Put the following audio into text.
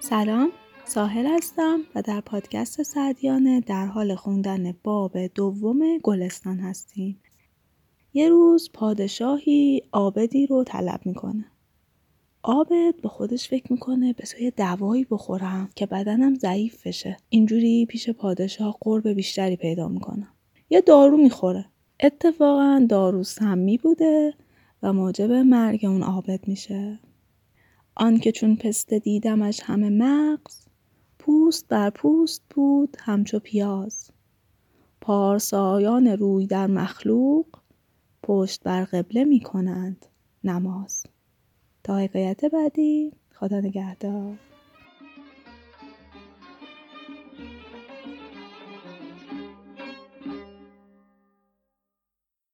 سلام ساحل هستم و در پادکست سعدیانه در حال خوندن باب دوم گلستان هستیم. یه روز پادشاهی آبدی رو طلب می‌کنه. آبد به خودش فکر می‌کنه به سوی دوایی بخورم که بدنم ضعیف بشه. اینجوری پیش پادشاه قرب بیشتری پیدا می‌کنم. یه دارو می‌خوره. اتفاقا دارو سمی بوده و موجب مرگ اون آبد میشه. آنکه چون پسته دیدمش همه مغز پوست بر پوست بود همچو پیاز. پارسایان روی در مخلوق پشت بر قبله می کنند نماز. تا حکایت بعدی. خدا نگهدار.